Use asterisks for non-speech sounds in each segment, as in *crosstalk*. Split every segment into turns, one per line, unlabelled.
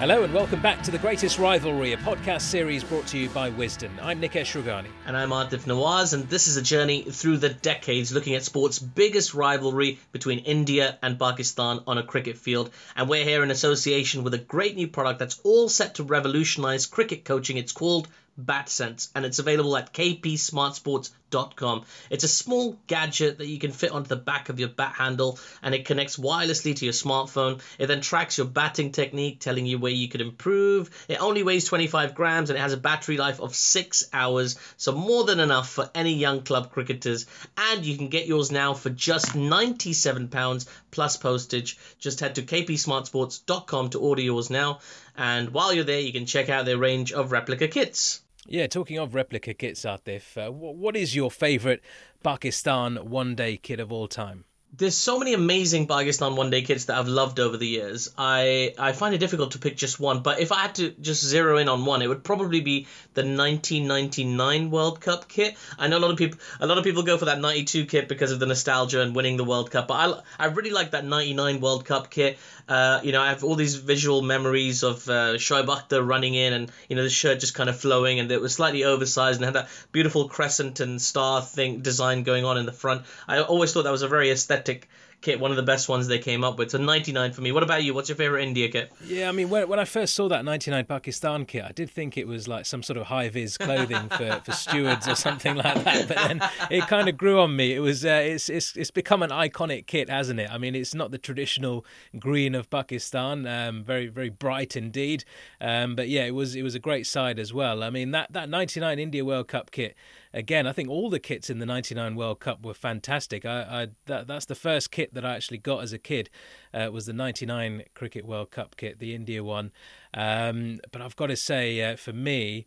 Hello and welcome back to The Greatest Rivalry, a podcast series brought to you by Wisdom. I'm Nikesh Rughani.
And I'm Aatif Nawaz, and this is a journey through the decades looking at sport's biggest rivalry between India and Pakistan on a cricket field. And we're here in association with a great new product that's all set to revolutionize cricket coaching. It's called BatSense, and it's available at kpsmartsports.com. It's a small gadget that you can fit onto the back of your bat handle, and it connects wirelessly to your smartphone. It then tracks your batting technique, telling you where you could improve. It only weighs 25 grams, and it has a battery life of six hours, so more than enough for any young club cricketers. And you can get yours now for just 97 pounds plus postage. Just head to kpsmartsports.com to order yours now. And while you're there, you can check out their range of replica kits.
Yeah, talking of replica kits, Aatif, uh, what is your favourite Pakistan one day kit of all time?
There's so many amazing Pakistan one day kits that I've loved over the years. I, I find it difficult to pick just one, but if I had to just zero in on one, it would probably be the 1999 World Cup kit. I know a lot of people a lot of people go for that 92 kit because of the nostalgia and winning the World Cup, but I, I really like that 99 World Cup kit. Uh, you know, I have all these visual memories of uh, Shoaib Akhtar running in and, you know, the shirt just kind of flowing and it was slightly oversized and had that beautiful crescent and star thing design going on in the front. I always thought that was a very aesthetic kit, one of the best ones they came up with. So 99 for me. What about you? What's your favorite India kit?
Yeah, I mean, when, when I first saw that 99 Pakistan kit, I did think it was like some sort of high vis clothing for, *laughs* for stewards or something like that. But then it kind of grew on me. It was uh, it's, it's it's become an iconic kit, hasn't it? I mean, it's not the traditional green of Pakistan, um, very very bright indeed. Um, but yeah, it was it was a great side as well. I mean, that that 99 India World Cup kit again, I think all the kits in the '99 World Cup were fantastic. I, I that, that's the first kit that I actually got as a kid. Uh, was the '99 Cricket World Cup kit, the India one. Um, but I've got to say, uh, for me,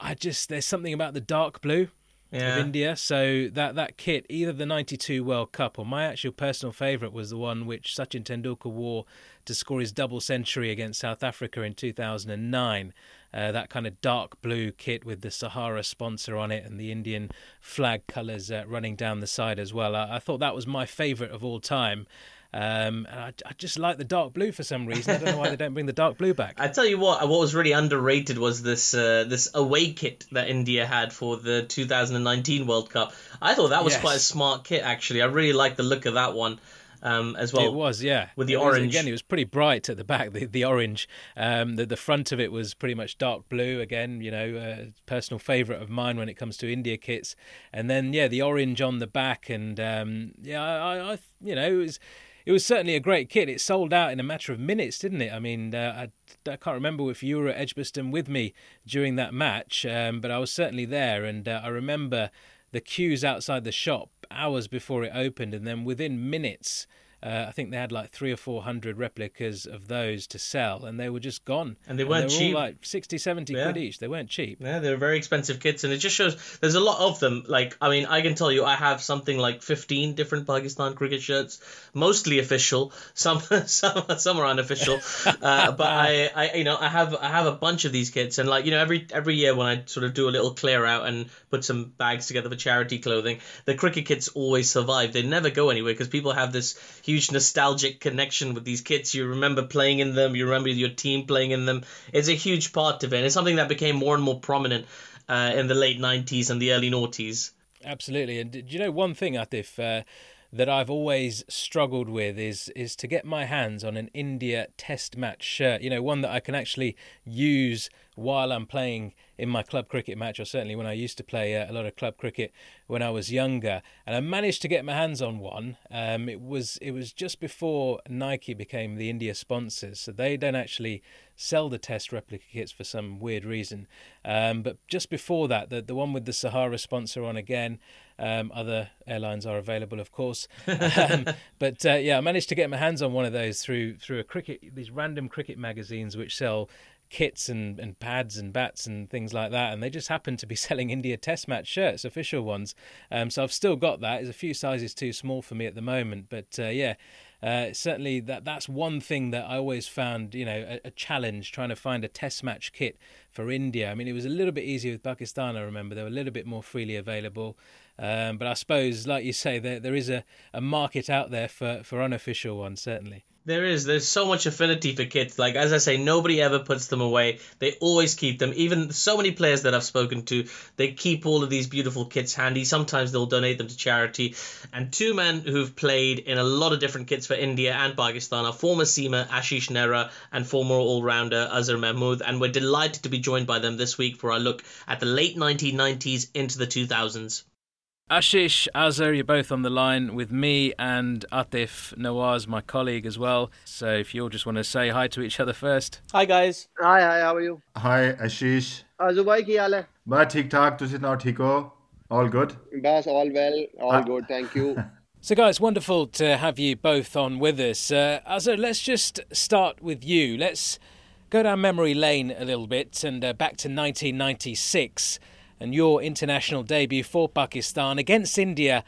I just there's something about the dark blue.
Yeah.
Of India, so that that kit, either the '92 World Cup or my actual personal favourite was the one which Sachin Tendulkar wore to score his double century against South Africa in 2009. Uh, that kind of dark blue kit with the Sahara sponsor on it and the Indian flag colours uh, running down the side as well. I, I thought that was my favourite of all time. Um, and I, I, just like the dark blue for some reason. I don't know why they don't bring the dark blue back. *laughs*
I tell you what, what was really underrated was this uh, this away kit that India had for the 2019 World Cup. I thought that was
Yes.
quite a smart kit actually. I really liked the look of that one. Um, as well,
it was, yeah,
with the
It was-
orange.
again. It was pretty bright at the back. The, the orange, um, the the front of it was pretty much dark blue. Again, you know, uh, personal favourite of mine when it comes to India kits. And then yeah, the orange on the back, and um, yeah, I, I, I, you know, it was. It was certainly a great kit. It sold out in a matter of minutes, didn't it? I mean, uh, I, I can't remember if you were at Edgbaston with me during that match, um, but I was certainly there, and uh, I remember the queues outside the shop hours before it opened, and then within minutes, uh, I think they had like three or four hundred replicas of those to sell, and they were just gone.
And they weren't
and they were
cheap.
Like 60, 70
Yeah.
quid each. They weren't cheap.
Yeah, they were very expensive kits, and it just shows there's a lot of them. Like, I mean, I can tell you, I have something like 15 different Pakistan cricket shirts, mostly official, some *laughs* some some are unofficial. *laughs* uh, but I, I, you know, I have I have a bunch of these kits, and like, you know, every every year when I sort of do a little clear out and put some bags together for charity clothing, the cricket kits always survive. They never go anywhere because people have this huge nostalgic connection with these kits. You remember playing in them, you remember your team playing in them. It's a huge part of it. And it's something that became more and more prominent uh, in the late 90s and the early noughties.
Absolutely. And do you know one thing, Aatif, uh, that I've always struggled with is is to get my hands on an India Test match shirt. You know, one that I can actually use while I'm playing in my club cricket match, or certainly when I used to play uh, a lot of club cricket when I was younger. And I managed to get my hands on one. Um, it was it was just before Nike became the India sponsors, so they don't actually sell the Test replica kits for some weird reason. Um, but just before that, the the one with the Sahara sponsor on again. Um, other airlines are available, of course. *laughs* Um, but uh, yeah, I managed to get my hands on one of those through through a cricket these random cricket magazines which sell kits and, and pads and bats and things like that, and they just happen to be *laughs* selling India Test match shirts, official ones. Um, so I've still got that. It's a few sizes too small for me at the moment, but uh, yeah. Uh, certainly, that that's one thing that I always found, you know, a, a, challenge trying to find a test match kit for India. I mean, it was a little bit easier with Pakistan. I remember they were a little bit more freely available, um, but I suppose, like you say, there there is a, a market out there for, for unofficial ones, certainly.
There is. There's so much affinity for kits. Like as I say, nobody ever puts them away. They always keep them. Even so many players that I've spoken to, they keep all of these beautiful kits handy. Sometimes they'll donate them to charity. And two men who've played in a lot of different kits for India and Pakistan are former seamer Ashish Nehra and former all-rounder Azhar Mahmood. And we're delighted to be joined by them this week for our look at the late 1990s into the 2000s.
Ashish, Azhar, you're both on the line with me and Aatif Nawaz, my colleague as well. So if you all just want to say hi to each other first.
Hi guys.
Hi, hi, how are you?
Hi Ashish.
Azubai, ki haal hai?
Bas theek thaak, tusi nao theek ho? All good?
Bas, all well, all ah. good, thank you. *laughs*
So, guys, wonderful to have you both on with us. Uh, Azhar, let's just start with you. Let's go down memory lane a little bit and uh, back to 1996 and your international debut for Pakistan against India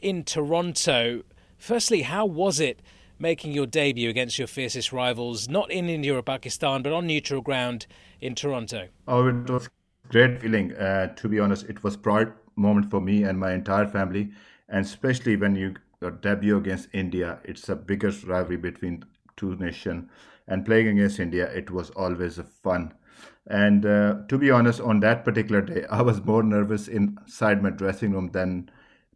in Toronto. Firstly, how was it making your debut against your fiercest rivals, not in India or Pakistan, but on neutral ground in Toronto?
oh it was great feeling uh, to be honest it was proud moment for me and my entire family and especially when you debut against india it's the biggest rivalry between two nations and playing against india it was always a fun and uh, to be honest on that particular day i was more nervous inside my dressing room than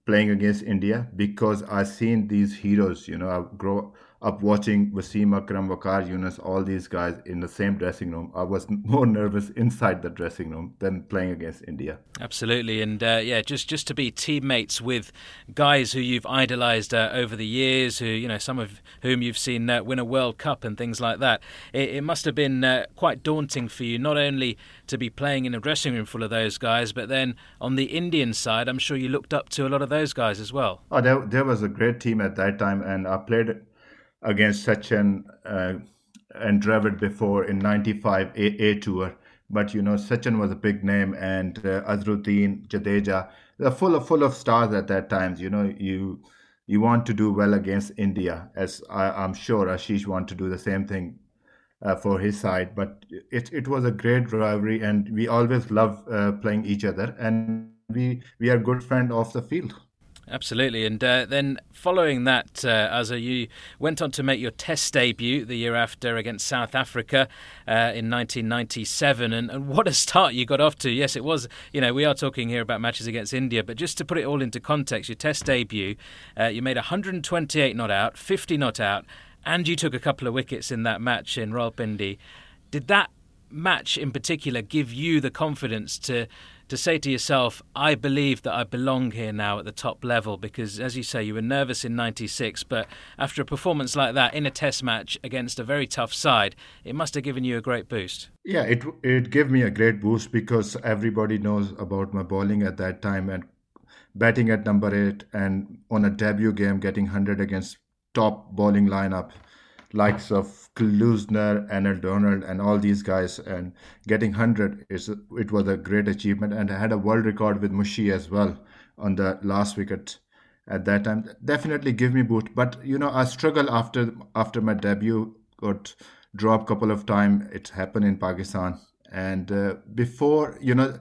playing against india because i've seen these heroes you know i grow up watching Wasim Akram, Waqar Younis, all these guys in the same dressing room. I was *laughs* more nervous inside the dressing room than playing against India.
Absolutely, and uh, yeah, just just to be teammates with guys who you've idolised uh, over the years, who you know some of whom you've seen uh, win a World Cup and things like that. It, it must have been uh, quite daunting for you, not only to be playing in a dressing room full of those guys, but then on the Indian side, I'm sure you looked up to a lot of those guys as well.
Oh, there, there was a great team at that time, and I played against Sachin uh, and Dravid before in '95 A, tour. But you know, Sachin was a big name, and uh, Azharuddin, Jadeja, they're full of full of stars at that time. You know, you you want to do well against India, as I, am sure Ashish want to do the same thing uh, for his side. But it it was a great rivalry, and we always love uh, playing each other, and we we are good friend off the field.
Absolutely. And uh, then following that, uh, Azhar, you went on to make your Test debut the year after against South Africa uh, in 1997. And, and, what a start you got off to. Yes, it was, you know, we are talking here about matches against India, but just to put it all into context, your Test debut, uh, you made 128 not out, 50 not out, and you took a couple of wickets in that match in Rawalpindi. Did that match in particular give you the confidence to to say to yourself, I believe that I belong here now at the top level because, as you say, you were nervous in 96, but after a performance like that in a test match against a very tough side, it must have given you a great boost.
Yeah, it, it gave me a great boost because everybody knows about my bowling at that time and batting at number eight and on a debut game getting 100 against top bowling lineup, likes of Klusener, Allan Donald, and all these guys, and getting 100 is it was a great achievement, and I had a world record with Mushi as well on the last wicket at that time. Definitely give me boot, but you know I struggle after after my debut, got dropped couple of time. It happened in Pakistan, and uh, before you know.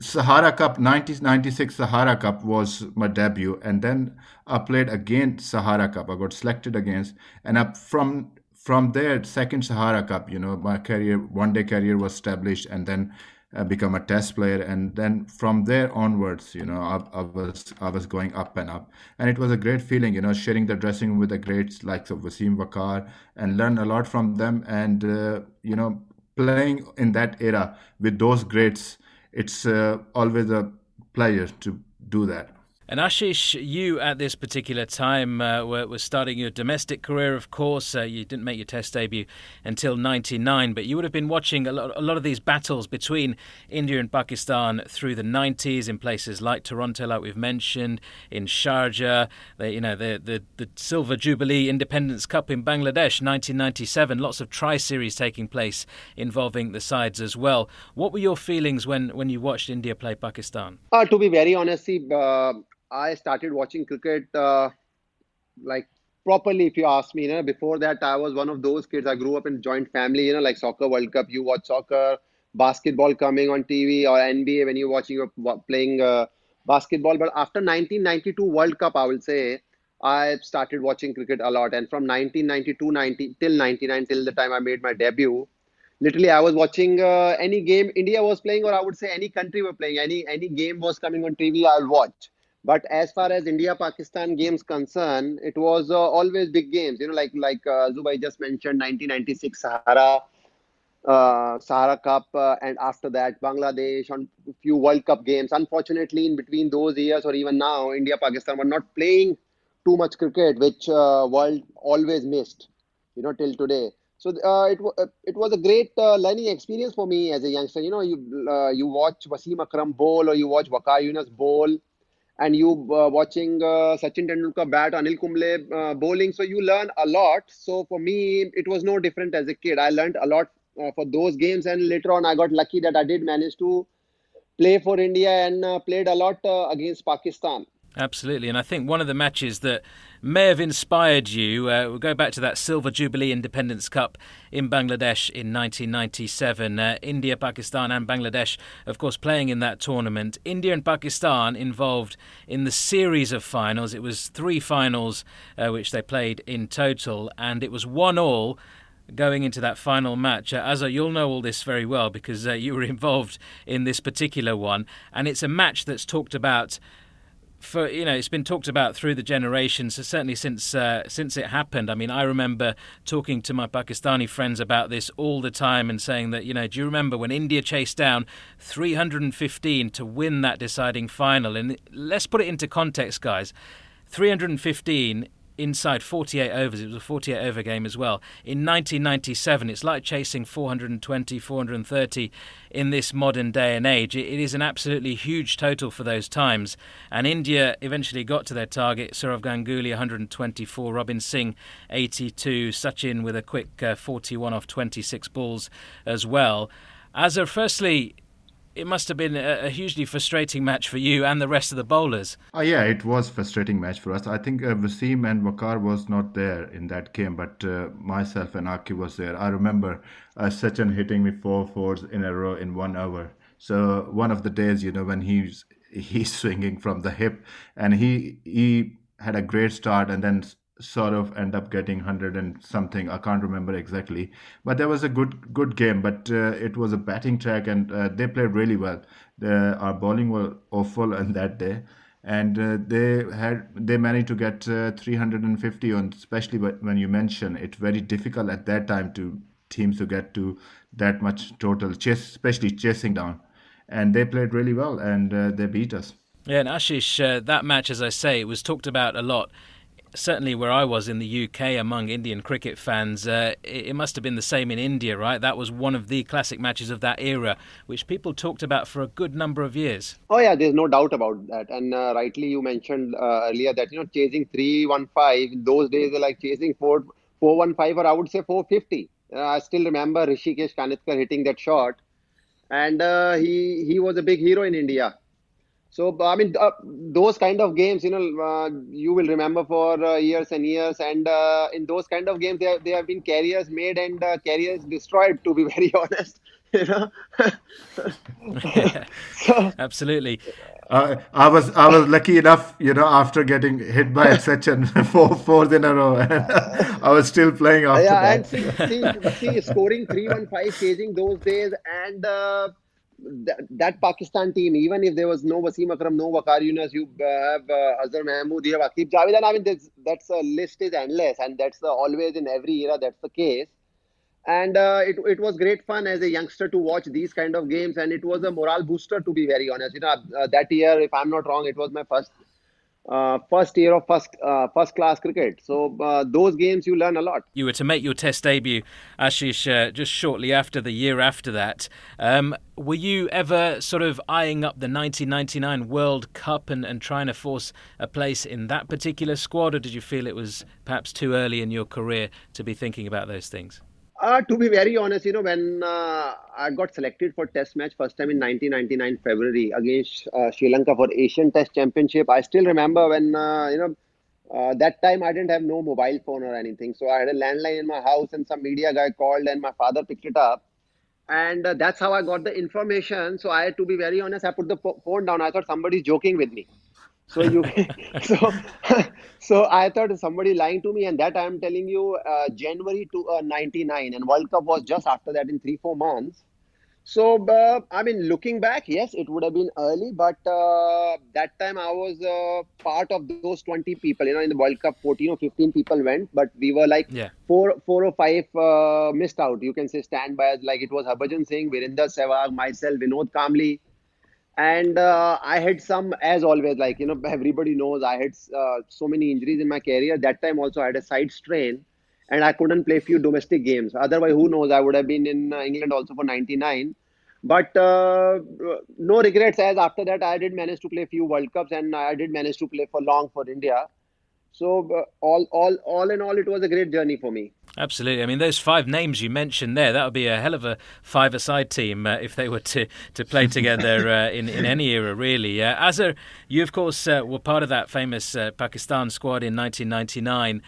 Sahara Cup 1996 Sahara Cup was my debut and then I played against Sahara Cup I got selected against and up from from there second Sahara Cup you know my career one day career was established and then uh, become a test player. And then from there onwards you know I, I, was I was going up and up. And it was a great feeling you know sharing the dressing room with the greats like of Wasim Waqar and learn a lot from them. And uh, you know playing in that era with those greats it's uh, always a pleasure to do that
and Ashish, you at this particular time uh, were, were, starting your domestic career, of course. Uh, you didn't make your Test debut until 99, but you would have been watching a lot, a lot of these battles between India and Pakistan through the 90s in places like Toronto, like we've mentioned, in Sharjah, the, you know, the, the, the Silver Jubilee Independence Cup in Bangladesh, 1997. Lots of tri series taking place involving the sides as well. What were your feelings when, when you watched India play Pakistan?
Uh, to be very honest, uh, I started watching cricket uh, like properly, if you ask me. You know, before that, I was one of those kids. I grew up in joint family. You know, like soccer World Cup. You watch soccer, basketball coming on TV, or NBA when you're watching or playing uh, basketball. But after 1992 World Cup, I will say. I started watching cricket a lot, and from 1992 90, till 99, till the time I made my debut, literally I was watching uh, any game India was playing, or I would say any country were playing. Any any game was coming on TV, I'll watch. But as far as India-Pakistan games concerned, it was uh, always big games. You know, like like uh, Zubai just mentioned, 1996 Sahara, uh, Sahara Cup, uh, and after that Bangladesh on a few World Cup games. Unfortunately, in between those years or even now, India-Pakistan were not playing too much cricket, which uh, world always missed. You know, till today. So uh, it uh, it was a great learning experience for me as a youngster. You know, you you watch Wasim Akram bowl or you watch Waqar Younis bowl and you uh, watching uh, Sachin Tendulkar bat, Anil Kumble uh, bowling. So you learn a lot. So for me, it was no different as a kid. I learned a lot uh, for those games, and later on, I got lucky that I did manage to play for India and uh, played a lot uh, against Pakistan.
Absolutely, and I think one of the matches that may have inspired you, uh, we'll go back to that Silver Jubilee Independence Cup in Bangladesh in 1997. Uh, India, Pakistan, and Bangladesh, of course, playing in that tournament. India and Pakistan involved in the series of finals. It was three finals uh, which they played in total, and it was one all going into that final match. Uh, Azhar, you'll know all this very well because uh, you were *laughs* involved in this particular one, and it's a match that's talked about for you know it's been talked about through the generations so certainly since uh, since it happened. I mean i remember talking to my pakistani friends about this all the time and saying that you know do you remember when india chased down 315 to win that deciding final? And let's put it into context guys. 315 inside 48 overs. It was a 48 over game as well. In 1997, it's like chasing 420, 430 in this modern day and age. it is an absolutely huge total for those times. And India eventually got to their target. Sourav Ganguly 124, Robin Singh 82, Sachin with a quick uh, 41 off 26 balls as well. As a firstly, it must have been a, hugely frustrating match for you and the rest of the bowlers.
Oh yeah, it was frustrating match for us. I think uh, Wasim and Waqar was not there in that game, but uh, myself and Aki was there. I remember uh, Sachin hitting me four fours in a row in one hour. So one of the days, you know, when he's *laughs* he's swinging from the hip, and he he had a great start, and then sort of end up getting 100 and something i can't remember exactly. But that was a good good game but uh, it was a batting track and uh, they played really well. The, our bowling was awful on that day. And uh, they had they managed to get uh, 350 on especially when you mention it's very difficult at that time to teams to get to that much total chase especially chasing down. And they played really well and uh, they beat us.
Yeah and ashish uh, that match as i say was talked about a lot certainly where I was in the UK among Indian cricket fans, uh, it, it, must have been the same in India, right? That was one of the classic matches of that era, which people talked about for a good number of years.
Oh yeah, there's no doubt about that. And uh, rightly, you mentioned uh, earlier that you know chasing three one five those days are like chasing four four one five or I would say four fifty. Uh, I still remember Hrishikesh Kanitkar hitting that shot, and uh, he he was a big hero in India so I mean, uh, those kind of games, you know, uh, you will remember for uh, years and years. And uh, in those kind of games, there, there have been careers made and uh, careers destroyed. To be *laughs* very honest, you know. *laughs* *laughs*
so, Absolutely.
Uh, I was I was lucky enough, you know, after getting hit by such an four fourth in a row, I was still playing after
yeah,
that.
and see, see, see, scoring three one five chasing those days, and that, that, Pakistan team, even if there was no Wasim Akram, no Waqar Younis, you have uh, Azhar Mahmood, you have Aqib Javed, and I mean, that's a list is endless, and that's uh, always in every era that's the case. And uh, it, it was great fun as a youngster to watch these kind of games, and it was a morale booster to be very honest. You know, uh, that year, if I'm not wrong, it was my first uh, first year of first uh, first class cricket. So uh, those games you learn a lot.
You were to make your Test debut, Ashish, uh, just shortly after the year after that. Um, were you ever sort of eyeing up the 1999 World Cup and, and trying to force a place in that particular squad, or did you feel it was perhaps too early in your career to be thinking about those things?
Uh, to be very honest, you know, when uh, I got selected for Test match first time in 1999 February against uh, Sri Lanka for Asian Test Championship, I still remember when uh, you know uh, that time I didn't have no mobile phone or anything, so I had a landline in my house, and some media guy called, and my father picked it up, and uh, that's how I got the information. So I to be very honest, I put the phone down. I thought somebody's joking with me. So you, *laughs* *laughs* so, *laughs* so I thought somebody lying to me, and that I'm telling you, uh, January to uh, 99, and World Cup was just after that in three four months. So uh, I mean, looking back, yes, it would have been early, but uh, that time I was uh, part of those 20 people. You know, in the World Cup, 14 or 15 people went, but we were like yeah. four, four or five uh, missed out. You can say standby, like it was Harbhajan Singh, Virender Sehwag, myself, Vinod Kambli and uh, i had some as always like you know everybody knows i had uh, so many injuries in my career. That time also i had a side strain and i couldn't play few domestic games. Otherwise who knows? I would have been in uh, england also for 99 but uh, no regrets as after that i did manage to play few world cups and i did manage to play for long for india so uh, all, all, all in all, it was a great journey for me.
Absolutely. I mean, those five names you mentioned there, that would be a hell of a five-a-side team uh, if they were to, to play together *laughs* uh, in, in any era, really. Uh, Azhar, you, of course, uh, were part of that famous uh, Pakistan squad in 1999.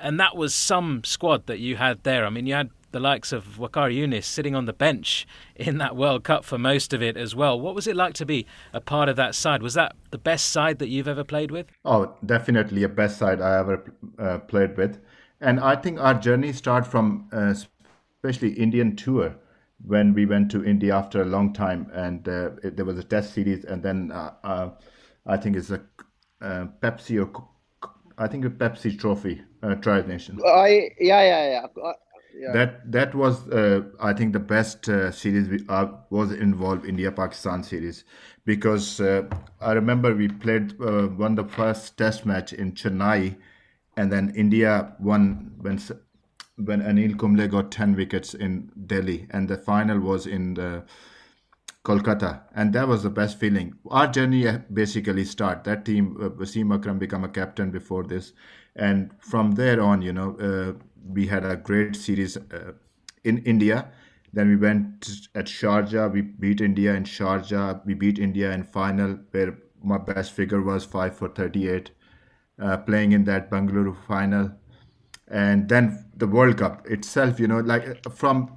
And that was some squad that you had there. I mean, you had the likes of Waqar Younis sitting on the bench in that World Cup for most of it as well. What was it like to be a part of that side? Was that the best side that you've ever played with?
Oh, definitely a best side I ever uh, played with. And I think our journey started from uh, especially Indian tour when we went to India after a long time, and uh, it, there was a test series, and then uh, uh, I think it's a uh, Pepsi or I think a Pepsi Trophy uh, Tri Nation.
I yeah yeah yeah.
That that was uh, I think the best uh, series we uh, was involved India Pakistan series because uh, I remember we played uh, won the first Test match in Chennai, and then India won when when Anil Kumble got ten wickets in Delhi, and the final was in the Kolkata, and that was the best feeling. Our journey uh, basically start. That team, uh, Wasim Akram become a captain before this, and from there on, you know, uh, we had a great series uh, in India. Then we went at Sharjah. We beat India in Sharjah. We beat India in final, where my best figure was five for thirty-eight, uh, playing in that Bangalore final. And then the World Cup itself, you know, like from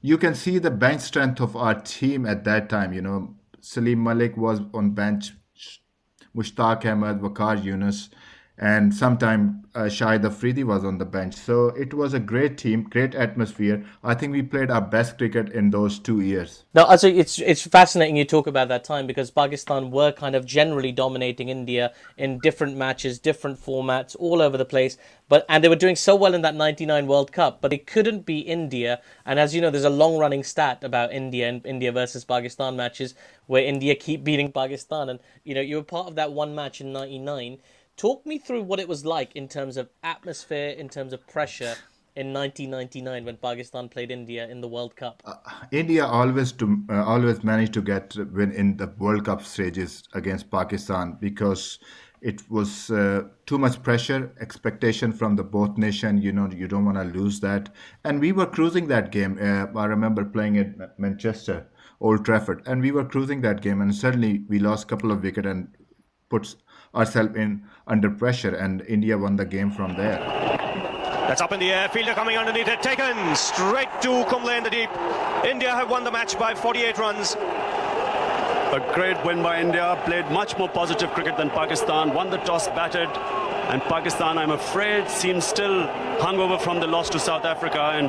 you can see the bench strength of our team at that time. You know, Salim Malik was on bench, Mushtaq Ahmed, Waqar Younis, and sometime uh, Shahid Afridi was on the bench. So it was a great team, great atmosphere. I think we played our best cricket in those two years.
Now, also it's it's fascinating you talk about that time because Pakistan were kind of generally dominating India in different matches, different formats, all over the place. But and they were doing so well in that '99 World Cup, but it couldn't be India. And as you know, there's a long-running stat about India and India versus Pakistan matches where India keep beating Pakistan. And you know, you were part of that one match in '99 Talk me through what it was like in terms of atmosphere, in terms of pressure in 1999 when Pakistan played India in the World Cup. Uh,
India always to uh, always managed to get win in the World Cup stages against Pakistan because it was uh, too much pressure, expectation from the both nation. You know, you don't want to lose that, and we were cruising that game. Uh, I remember playing at Manchester, Old Trafford, and we were cruising that game, and suddenly we lost a couple of wickets and put ourselves in under pressure, and India won the game from there.
That's up in the air. Fielder coming underneath it. Taken straight to Kumble in the deep. India have won the match by 48 runs.
A great win by India. Played much more positive cricket than Pakistan. Won the toss, batted. And Pakistan, I'm afraid, seems still hungover from the loss to South Africa and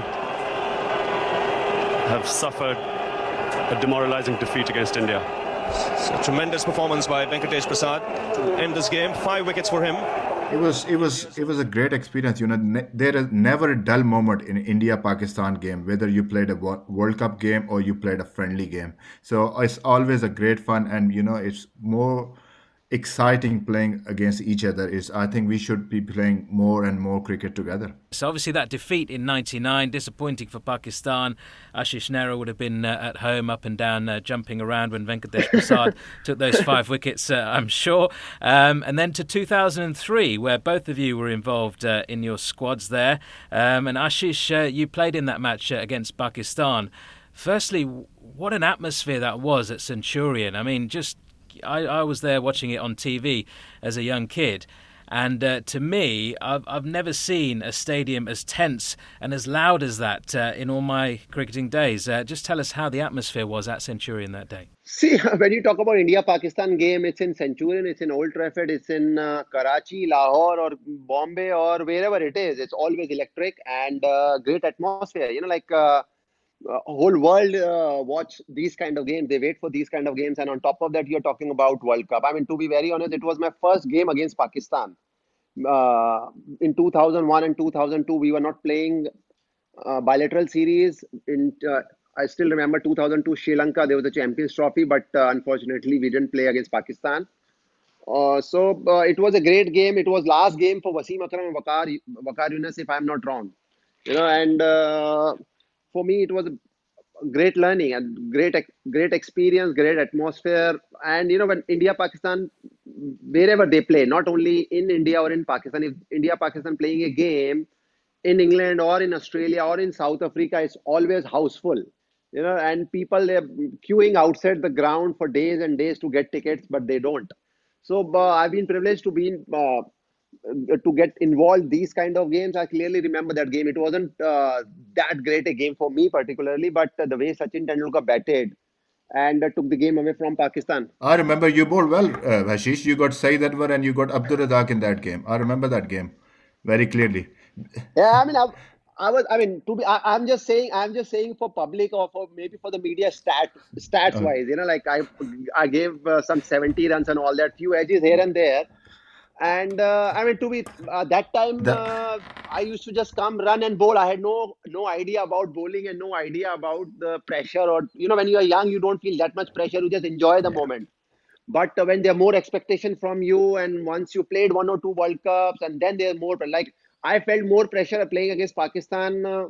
have suffered a demoralizing defeat against India.
A tremendous performance by Venkatesh Prasad to end this game. Five wickets for him.
It was it was it was a great experience. You know, ne- there is never a dull moment in India Pakistan game, whether you played a World Cup game or you played a friendly game. So it's always a great fun, and you know, it's more exciting playing against each other is I think we should be playing more and more cricket together.
So obviously that defeat in 99 disappointing for Pakistan. Ashish Nehra would have been uh, at home up and down uh, jumping around when Venkatesh Prasad *laughs* took those five wickets uh, I'm sure. Um, and then to 2003 where both of you were involved uh, in your squads there. Um, and Ashish uh, you played in that match uh, against Pakistan. Firstly, what an atmosphere that was at Centurion. I mean, just I, I was there watching it on TV as a young kid. And uh, to me, I've, I've never seen a stadium as tense and as loud as that uh, in all my cricketing days. Uh, just tell us how the atmosphere was at Centurion that day.
See, *laughs* when you talk about India-Pakistan game, it's in Centurion, it's in Old Trafford, it's in uh, Karachi, Lahore, or Bombay, or wherever it is. It's always electric and uh, great atmosphere. You know, like uh, whole world uh, watch these kind of games. They wait for these kind of games, and on top of that, you're talking about World Cup. I mean, to be very honest, it was my first game against Pakistan. Uh, in 2001 and 2002, we were not playing uh, bilateral series. In uh, I still remember 2002 Sri Lanka. There was a Champions Trophy, but uh, unfortunately, we didn't play against Pakistan. so it was a great game. It was last game for Wasim Akram and Waqar, Waqar Younis, if I'm not wrong. You know, and for me it was a great learning and great great experience great atmosphere. And you know when india pakistan wherever they play not only in india or in pakistan if india pakistan playing a game in england or in australia or in south africa it's always houseful you know and people they're queuing outside the ground for days and days to get tickets but they don't. So uh, i've been privileged to be in uh, to get involved these kind of games i clearly remember that game it wasn't uh, that great a game for me particularly but uh, the way sachin tendulkar batted and uh, took the game away from pakistan
i remember you bowled well uh, you got Saeed Anwar and you got Abdul Razzaq in that game i remember that game very clearly
yeah i mean I, I was. I mean, to be. I, am just saying. I'm just saying for public or for maybe for the media stat stats uh-huh. wise. You know, like I, I gave uh, some 70 runs and all that, few edges here and there and uh, I mean to be uh, that time uh, I used to just come run and bowl. I had no no idea about bowling and no idea about the pressure or you know when you are young you don't feel that much pressure. You just enjoy the yeah. moment. But uh, when there are more expectation from you and once you played one or two World Cups and then there's more like I felt more pressure playing against Pakistan uh,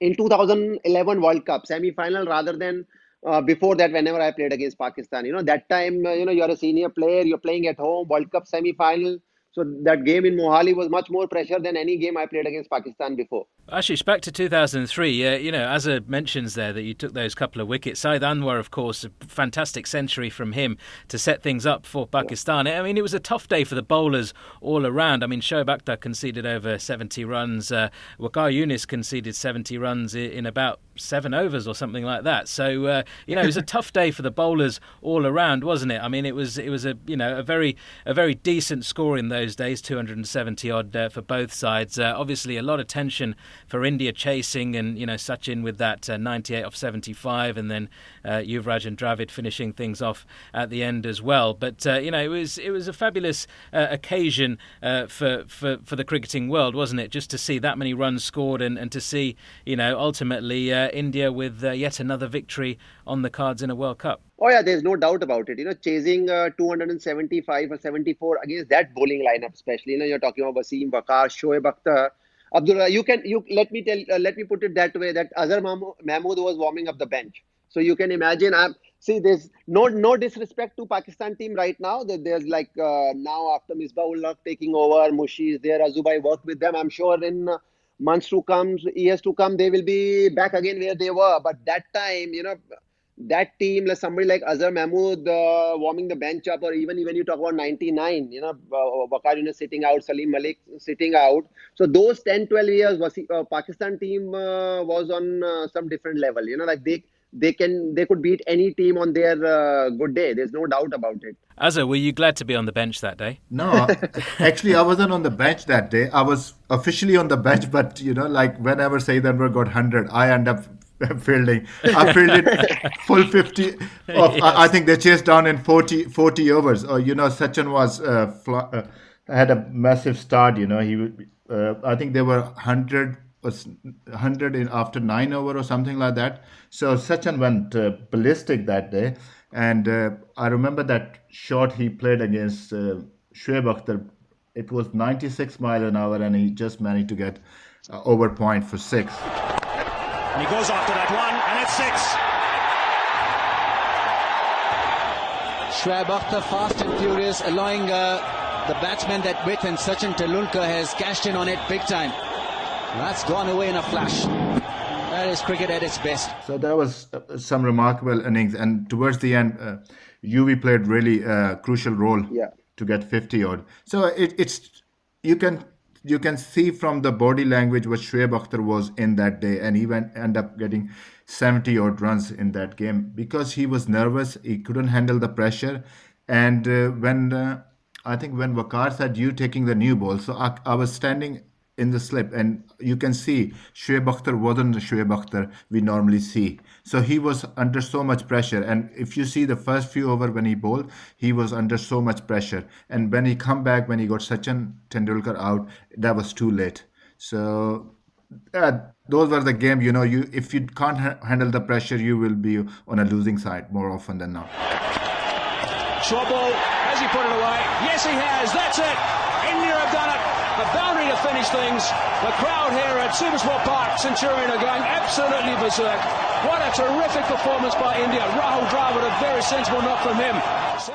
in 2011 World Cup semi final rather than uh, before that whenever i played against pakistan you know that time uh, you know you're a senior player you're playing at home world cup semi final so that game in Mohali was much more pressure than any game I played against Pakistan before.
Actually, back to 2003, uh, you know, Azhar mentions there that you took those couple of wickets. Saeed Anwar, of course, a fantastic century from him to set things up for Pakistan. I mean, it was a tough day for the bowlers all around. I mean, Shoaib Akhtar conceded over 70 runs. Uh, Waqar Younis conceded 70 runs in about seven overs or something like that. So, uh, you know, it was a *laughs* tough day for the bowlers all around, wasn't it? I mean, it was it was a you know a very a very decent score in those those days, 270 odd uh, for both sides. Uh, obviously, a lot of tension for India chasing and you know Sachin with that uh, 98 off 75, and then uh, Yuvraj and Dravid finishing things off at the end as well. But uh, you know it was it was a fabulous uh, occasion uh, for, for for the cricketing world, wasn't it? Just to see that many runs scored and, and to see you know ultimately India with yet another victory on the cards in a World Cup.
Oh yeah, there's no doubt about it. You know, chasing uh, 275 or 74 against that bowling lineup, especially. You know, you're talking about Wasim, Waqar, Shoaib Akhtar, Abdullah. You can you let me tell uh, let me put it that way that Azhar Mahmood was warming up the bench. So you can imagine. I'm see there's no no disrespect to Pakistan team right now. That there's like uh, now after Misbah-ul-Haq taking over, Mushi is there, Azubai worked with them. I'm sure in uh, months to come, years to come, they will be back again where they were. But that time, you know that team, like somebody like Azhar Mahmood uh, warming the bench up, or even when you talk about 99, you know, uh, Waqar Younis sitting out, Salim Malik sitting out. So those 10, 12 years, was uh, Pakistan team uh, was on uh, some different level. You know, like they they can they could beat any team on their uh, good day. There's no doubt about it.
Azhar, were you glad to be on the bench that day?
No, actually, I wasn't on the bench that day. I was officially on the bench, but you know, like whenever Saeed Anwar got 100, I end up *laughs* fielding. I fielded full 50 of, yes. I, I, think they chased down in 40, 40 overs. Or, you know, Sachin was, uh, uh, had a massive start, you know, he uh, I think there were 100 was 100 in after nine over or something like that. So Sachin went uh, ballistic that day. And uh, I remember that shot he played against uh, Akhtar. It was 96 mile an hour and he just managed to get uh, over point for six.
And he goes after that one, and it's six.
Shoaib Akhtar fast and furious, allowing uh, the batsman that with and Sachin Tendulkar has cashed in on it big time. That's gone away in a flash. That is cricket at its best.
So that was uh, some remarkable innings, and towards the end, uh, Yuvi played really uh, crucial role
yeah.
to get 50 odd. So it, it's you can you can see from the body language what Shoaib Akhtar was in that day, and he went end up getting 70 odd runs in that game because he was nervous. He couldn't handle the pressure, and uh, when uh, I think when Waqar said you taking the new ball, so I, I was standing in the slip, and you can see Shoaib Akhtar wasn't the Shoaib Akhtar we normally see. So he was under so much pressure, and if you see the first few over when he bowled, he was under so much pressure. And when he come back, when he got Sachin Tendulkar out, that was too late. So uh, those were the game. You know, you if you can't ha- handle the pressure, you will be on a losing side more often than not.
Short ball. Has he put it away? Yes, he has. That's it. The boundary to finish things. The crowd here at Supersport Park, Centurion, are going absolutely berserk. What a terrific performance by India. Rahul Dravid, a very sensible knock from him.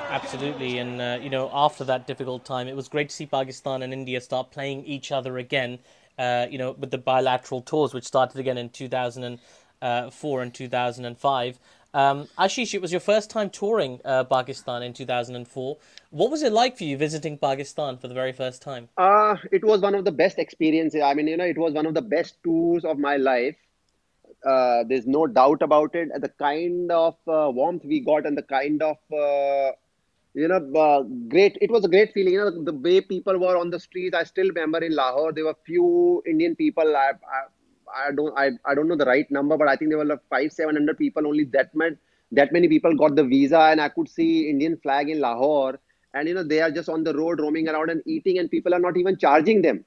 Absolutely, and uh, you know, after that difficult time, it was great to see Pakistan and India start playing each other again. Uh, you know, with the bilateral tours, which started again in 2004 and 2005. Um, Ashish, it was your first time touring uh, Pakistan in 2004. What was it like for you visiting Pakistan for the very first time?
Uh, it was one of the best experiences. I mean, you know, it was one of the best tours of my life. Uh, there's no doubt about it. The kind of uh, warmth we got and the kind of, uh, you know, uh, great, it was a great feeling. You know, the way people were on the streets. I still remember in Lahore, there were few Indian people. I, I I don't I, I don't know the right number, but I think there were like five seven hundred people. Only that many that many people got the visa, and I could see Indian flag in Lahore, and you know they are just on the road roaming around and eating, and people are not even charging them.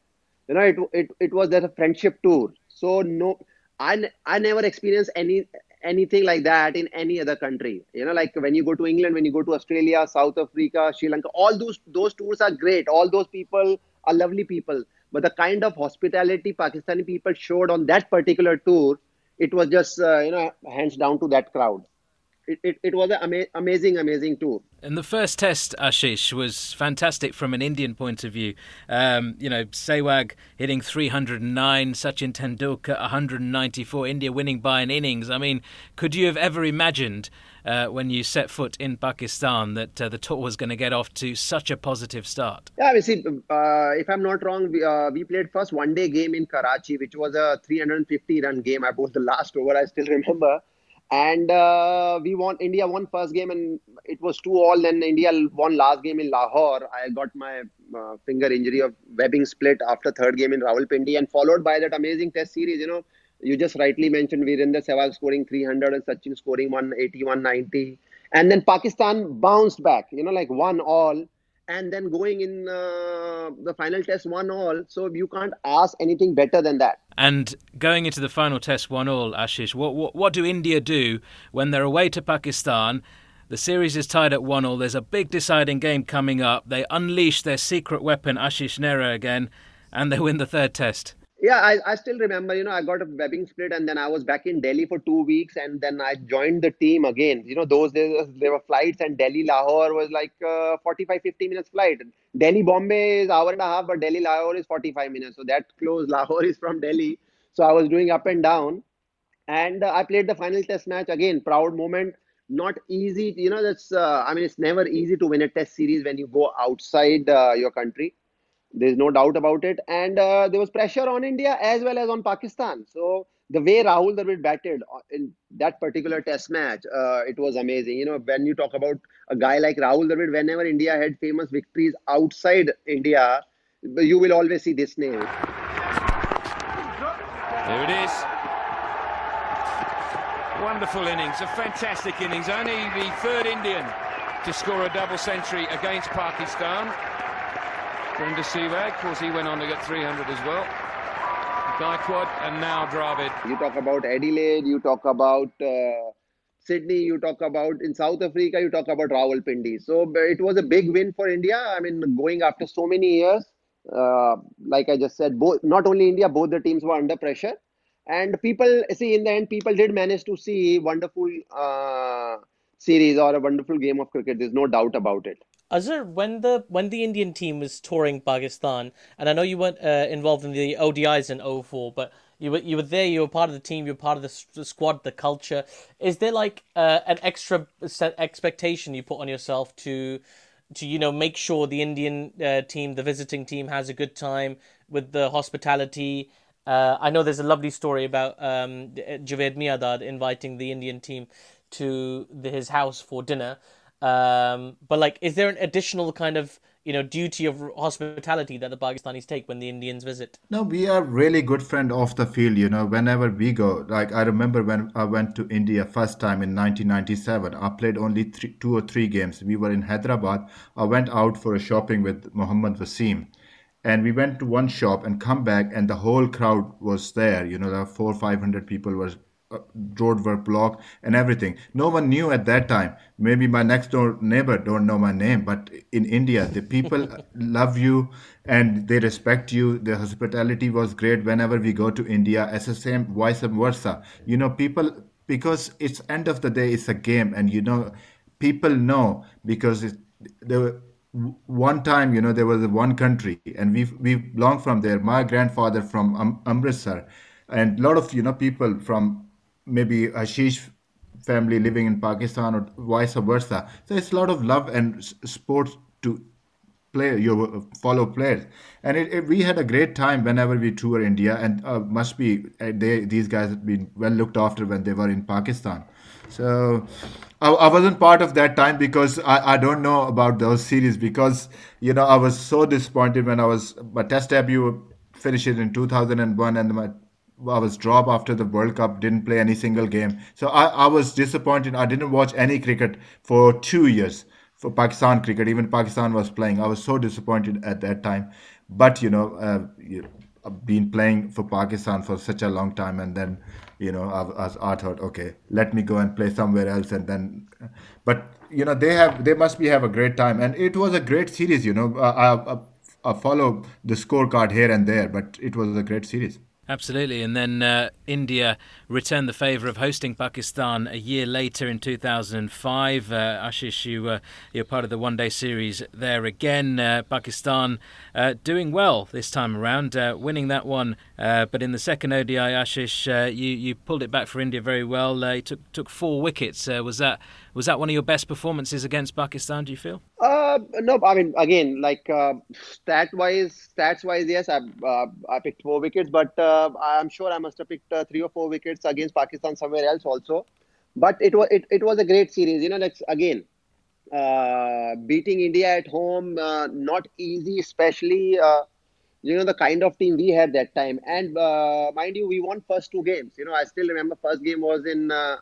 You know, it it it was a friendship tour. So no, I I never experienced any anything like that in any other country. You know, like when you go to England, when you go to Australia, South Africa, Sri Lanka, all those those tours are great. All those people are lovely people. But the kind of hospitality Pakistani people showed on that particular tour, it was just uh, you know hands down to that crowd. It, it, it was an ama- amazing, amazing tour.
And the first test, Ashish, was fantastic from an Indian point of view. Um, you know, Sehwag hitting 309, Sachin Tendulkar 194, India winning by an innings. I mean, could you have ever imagined uh, when you set foot in Pakistan that uh, the tour was going to get off to such a positive start?
Yeah, I see, uh, if I'm not wrong, we, uh, we played first one day game in Karachi, which was a 350 run game. I bowled the last over, I still remember. and uh, we won. India won first game, and it was two all. Then India won last game in Lahore. I got my uh, finger injury of webbing split after third game in Rawalpindi, and followed by that amazing Test series. You know, you just rightly mentioned Virender Sehwag scoring 300 and Sachin scoring 180, 190, and then Pakistan bounced back. You know, like one all and then going in uh, the final test one all. So you can't ask anything better than that.
And going into the final test one all, Ashish, what, what what do India do when they're away to Pakistan? The series is tied at one all. There's a big deciding game coming up. They unleash their secret weapon, Ashish Nehra, again, and they win the third test
yeah I, I still remember you know i got a webbing split and then i was back in delhi for two weeks and then i joined the team again. You know those days there were flights and delhi lahore was like uh, 45 50 minutes flight. Delhi bombay is hour and a half but delhi lahore is 45 minutes. So that close *laughs* lahore is from delhi. So i was doing up and down. And uh, i played the final test match again. Proud moment. Not easy you know that's uh, i mean it's never easy to win a test series when you go outside uh, your country there's no doubt about it. And uh, there was pressure on India as well as on Pakistan. So the way Rahul Dravid batted in that particular test match, uh, it was amazing. You know, when you talk about a guy like Rahul Dravid, whenever India had famous victories outside India, you will always see this name.
There it is. Wonderful innings, a fantastic innings. Only the third Indian to score a double century against Pakistan. Sehwag, of course, he went on to get 300 as well. Gaikwad and now Dravid.
You talk about Adelaide, you talk about uh, Sydney, you talk about in South Africa, you talk about Rawalpindi. So it was a big win for India. I mean, going after so many years, uh, like I just said, both not only India, both the teams were under pressure. And people see in the end, people did manage to see wonderful uh, series or a wonderful game of cricket. There's no doubt about it.
Azhar, when the when the Indian team was touring Pakistan, and I know you weren't uh, involved in the ODIs in 04, but you were you were there. You were part of the team. You were part of the, squad, the culture. Is there like uh, an extra expectation you put on yourself to to you know make sure the Indian uh, team, the visiting team, has a good time with the hospitality? Uh, I know there's a lovely story about um, Javed Miandad inviting the Indian team to the, his house for dinner. Um, but like, is there an additional kind of you know duty of hospitality that the Pakistanis take when the Indians visit?
No, we are really good friend off the field. You know, whenever we go, like I remember when I went to India first time in 1997. I played only three, two or three games. We were in Hyderabad. I went out for a shopping with Muhammad Wasim and we went to one shop and come back and the whole crowd was there you know there were four five hundred people were road were blocked and everything. No one knew at that time. Maybe my next door neighbor don't know my name but in india the people *laughs* love you and they respect you. The hospitality was great whenever we go to india. As the same vice versa. You know people because it's end of the day it's a game and you know people know because it, the one time you know there was one country and we we belong from there. My grandfather from um, amritsar and a lot of you know people from maybe Ashish family living in Pakistan or vice versa. So it's a lot of love and sports to play your follow players and it, it, we had a great time whenever we tour india and uh, must be uh, they these guys have been well looked after when they were in pakistan so I, I wasn't part of that time because I, I don't know about those series because you know i was so disappointed when i was my test debut finished in 2001 and my I was dropped after the World Cup, didn't play any single game. So I, I was disappointed. I didn't watch any cricket for two years for Pakistan cricket. Even Pakistan was playing. I was so disappointed at that time. But, you know, uh, I've uh, been playing for Pakistan for such a long time. And then, you know, I, I, I thought, okay, let me go and play somewhere else. And then, but, you know, they have, they must be have a great time. And it was a great series, you know. Uh, I, I, I follow the scorecard here and there, but it was a great series.
Absolutely. And then uh, India returned the favour of hosting Pakistan a year later in 2005. Uh, Ashish, you, uh, you're part of the one day series there again. Uh, Pakistan uh, doing well this time around, uh, winning that one. but in the second ODI, Ashish, you, you pulled it back for India very well. you took, took four wickets. was that was that one of your best performances against Pakistan? Do you feel?
Uh, no, I mean again, like uh, stat wise, stats wise, yes, I uh, I picked four wickets, but uh, I'm sure I must have picked uh, three or four wickets against Pakistan somewhere else also. but it was it, it was a great series. You know, like again, uh, beating India at home, uh, not easy, especially uh, you know the kind of team we had that time. And uh, mind you, we won first two games. You know, I still remember first game was in uh,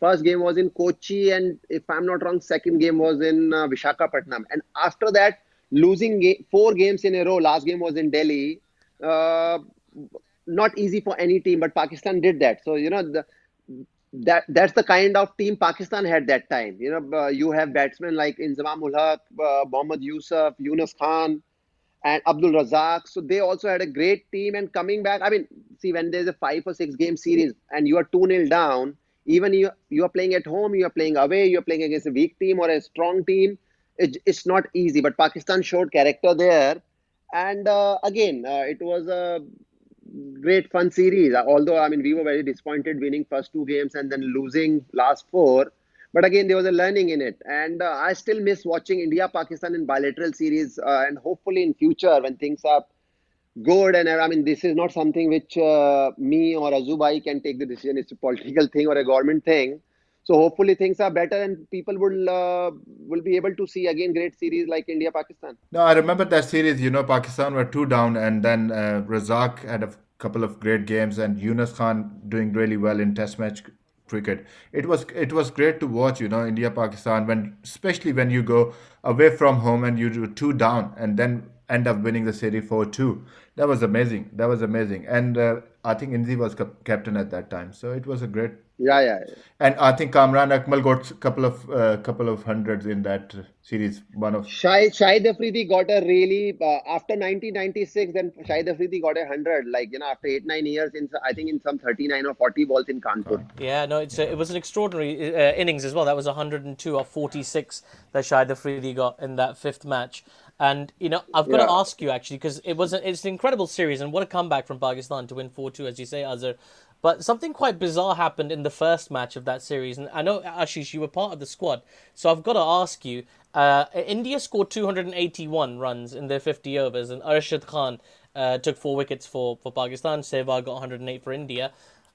first game was in Kochi, and if I'm not wrong, second game was in uh, Vishakhapatnam. And after that, losing ga- four games in a row. Last game was in Delhi. not easy for any team, but Pakistan did that. So you know the that that's the kind of team Pakistan had that time. You know, uh, you have batsmen like Inzamam ul Haq, uh, Mohammad Yusuf, Yunus Khan, and Abdul Razzaq. So they also had a great team. And coming back, I mean, see, when there's a five or six game series and you are 2 0 down, even you, you are playing at home, you are playing away, you are playing against a weak team or a strong team, it, it's not easy. But Pakistan showed character there. And uh, again, uh, it was a great fun series. Although I mean we were very disappointed winning first two games and then losing last four. But again, there was a learning in it, and uh, I still miss watching India Pakistan in bilateral series. Uh, and hopefully in future when things are good, and I mean this is not something which uh, me or Azubai can take the decision. It's a political thing or a government thing. So hopefully things are better and people will uh, will be able to see again great series like India Pakistan.
No, I remember that series. You know, Pakistan were two down, and then uh, Razzaq had a couple of great games, and Yunus Khan doing really well in Test match cricket. It was it was great to watch. You know, India Pakistan when especially when you go away from home and you do two down, and then end up winning the series four two. That was amazing. That was amazing, and uh, I think Inzi was captain at that time, so it was a great
yeah, yeah, yeah.
And I think Kamran Akmal got a couple of uh, couple of hundreds in that series. One of
Shahid Shahid Afridi got a really uh, after 1996. Then Shahid Afridi got a hundred. Like you know, after eight nine years, in I think in some 39 or 40 balls in Kanpur.
Yeah, no, it's a, it was an extraordinary uh, innings as well. That was 102 or 46 that Shahid Afridi got in that fifth match. And you know, I've got yeah. to ask you actually because it was a, it's an incredible series, and what a comeback from Pakistan to win four two, as you say, Azhar. But something quite bizarre happened in the first match of that series, and I know Ashish, you were part of the squad, so I've got to ask you. Uh, India scored 281 runs in their 50 overs, and Arshad Khan uh, took four wickets for, for Pakistan. Sehwag got 108 for India.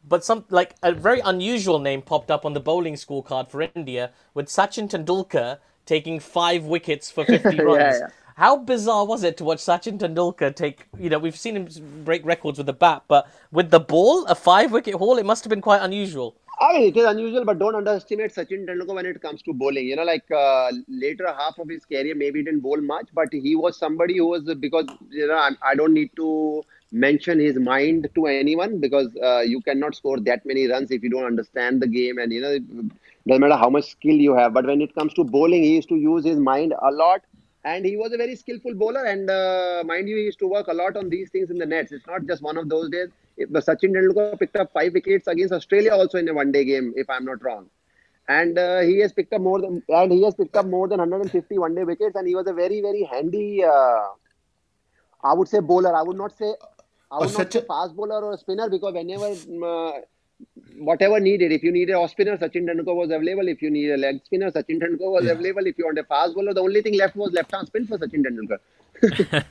But some like a very unusual name popped up on the bowling scorecard for India with Sachin Tendulkar taking five wickets for 50 *laughs* runs. yeah, yeah. How bizarre was it to watch Sachin Tendulkar take? You know, we've seen him break records with the bat, but with the ball, a five-wicket haul, it must have been quite unusual.
I mean, it is unusual, but don't underestimate Sachin Tendulkar when it comes to bowling. You know, like uh, later half of his career, maybe he didn't bowl much, but he was somebody who was because you know I, I don't need to mention his mind to anyone because uh, you cannot score that many runs if you don't understand the game and you know it doesn't matter how much skill you have. But when it comes to bowling, he used to use his mind a lot and he was a very skillful bowler. And uh, mind you, he used to work a lot on these things in the nets. It's not just one of those days. If the Sachin Tendulkar picked up five wickets against Australia also in a one-day game, if I'm not wrong. And uh, he has picked up more than and he has picked up more than 150 one-day wickets, and he was a very very handy. Uh, I would say bowler. I would not say I would oh, not say a... fast bowler or a spinner because whenever uh, whatever needed. If you need a off spinner, Sachin Tendulkar was available. If you need a leg spinner, Sachin Tendulkar was yeah. available. If you want a fast bowler, the only thing left was left arm spin for Sachin Tendulkar. *laughs*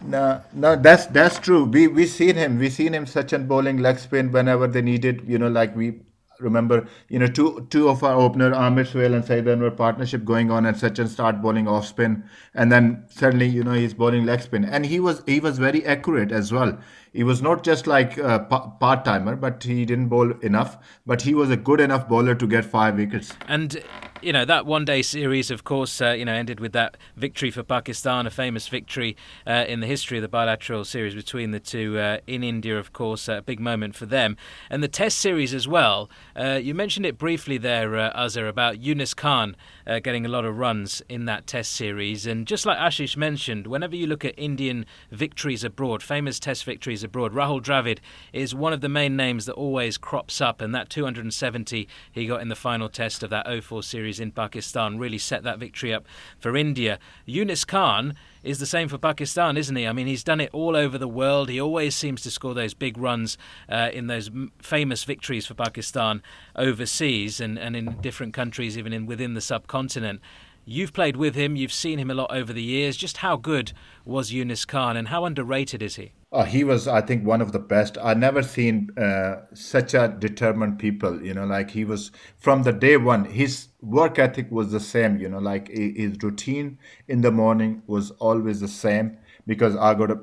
no, no, that's that's true. We we seen him. We seen him Sachin bowling leg spin whenever they needed. You know, like we remember, you know, two two of our opener, Amir Sohail and Saeed were partnership going on, and Sachin start bowling off spin, and then suddenly, you know, he's bowling leg spin, and he was he was very accurate as well. He was not just like a part timer, but he didn't bowl enough. But he was a good enough bowler to get five wickets.
And you know that one day series, of course, uh, you know ended with that victory for Pakistan, a famous victory uh, in the history of the bilateral series between the two uh, in India, of course, a big moment for them. And the Test series as well. Uh, you mentioned it briefly there, uh, Azhar, about Yunus Khan uh, getting a lot of runs in that Test series. And just like Ashish mentioned, whenever you look at Indian victories abroad, famous Test victories abroad, Rahul Dravid is one of the main names that always crops up. And that 270 he got in the final Test of that 04 series in Pakistan really set that victory up for India. Yunus Khan is the same for Pakistan, isn't he? I mean, he's done it all over the world. He always seems to score those big runs uh, in those famous victories for Pakistan overseas and, and in different countries, even in within the subcontinent. You've played with him, you've seen him a lot over the years. Just how good was Yunus Khan and how underrated is he?
Oh, he was, I think, one of the best. I never seen uh, such a determined people. You know, like he was from the day one. His work ethic was the same. You know, like his routine in the morning was always the same because I got to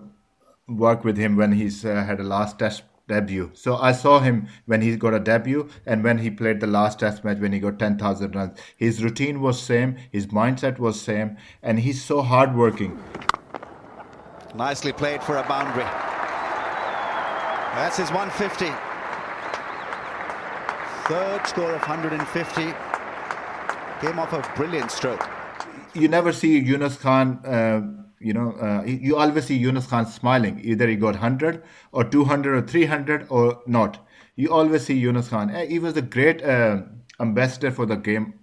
work with him when he's uh, had a last test debut. So I saw him when he got a debut and when he played the last test match when he got 10,000 runs. His routine was same, his mindset was same, and he's so hardworking.
Nicely played for a boundary. That's his 150. Third score of 150. Came off a brilliant stroke.
You never see Yunus Khan uh, you know, uh, you always see Yunus Khan smiling. Either he got 100 or 200 or 300 or not. You always see Yunus Khan. Eh, he was a great uh, ambassador for the game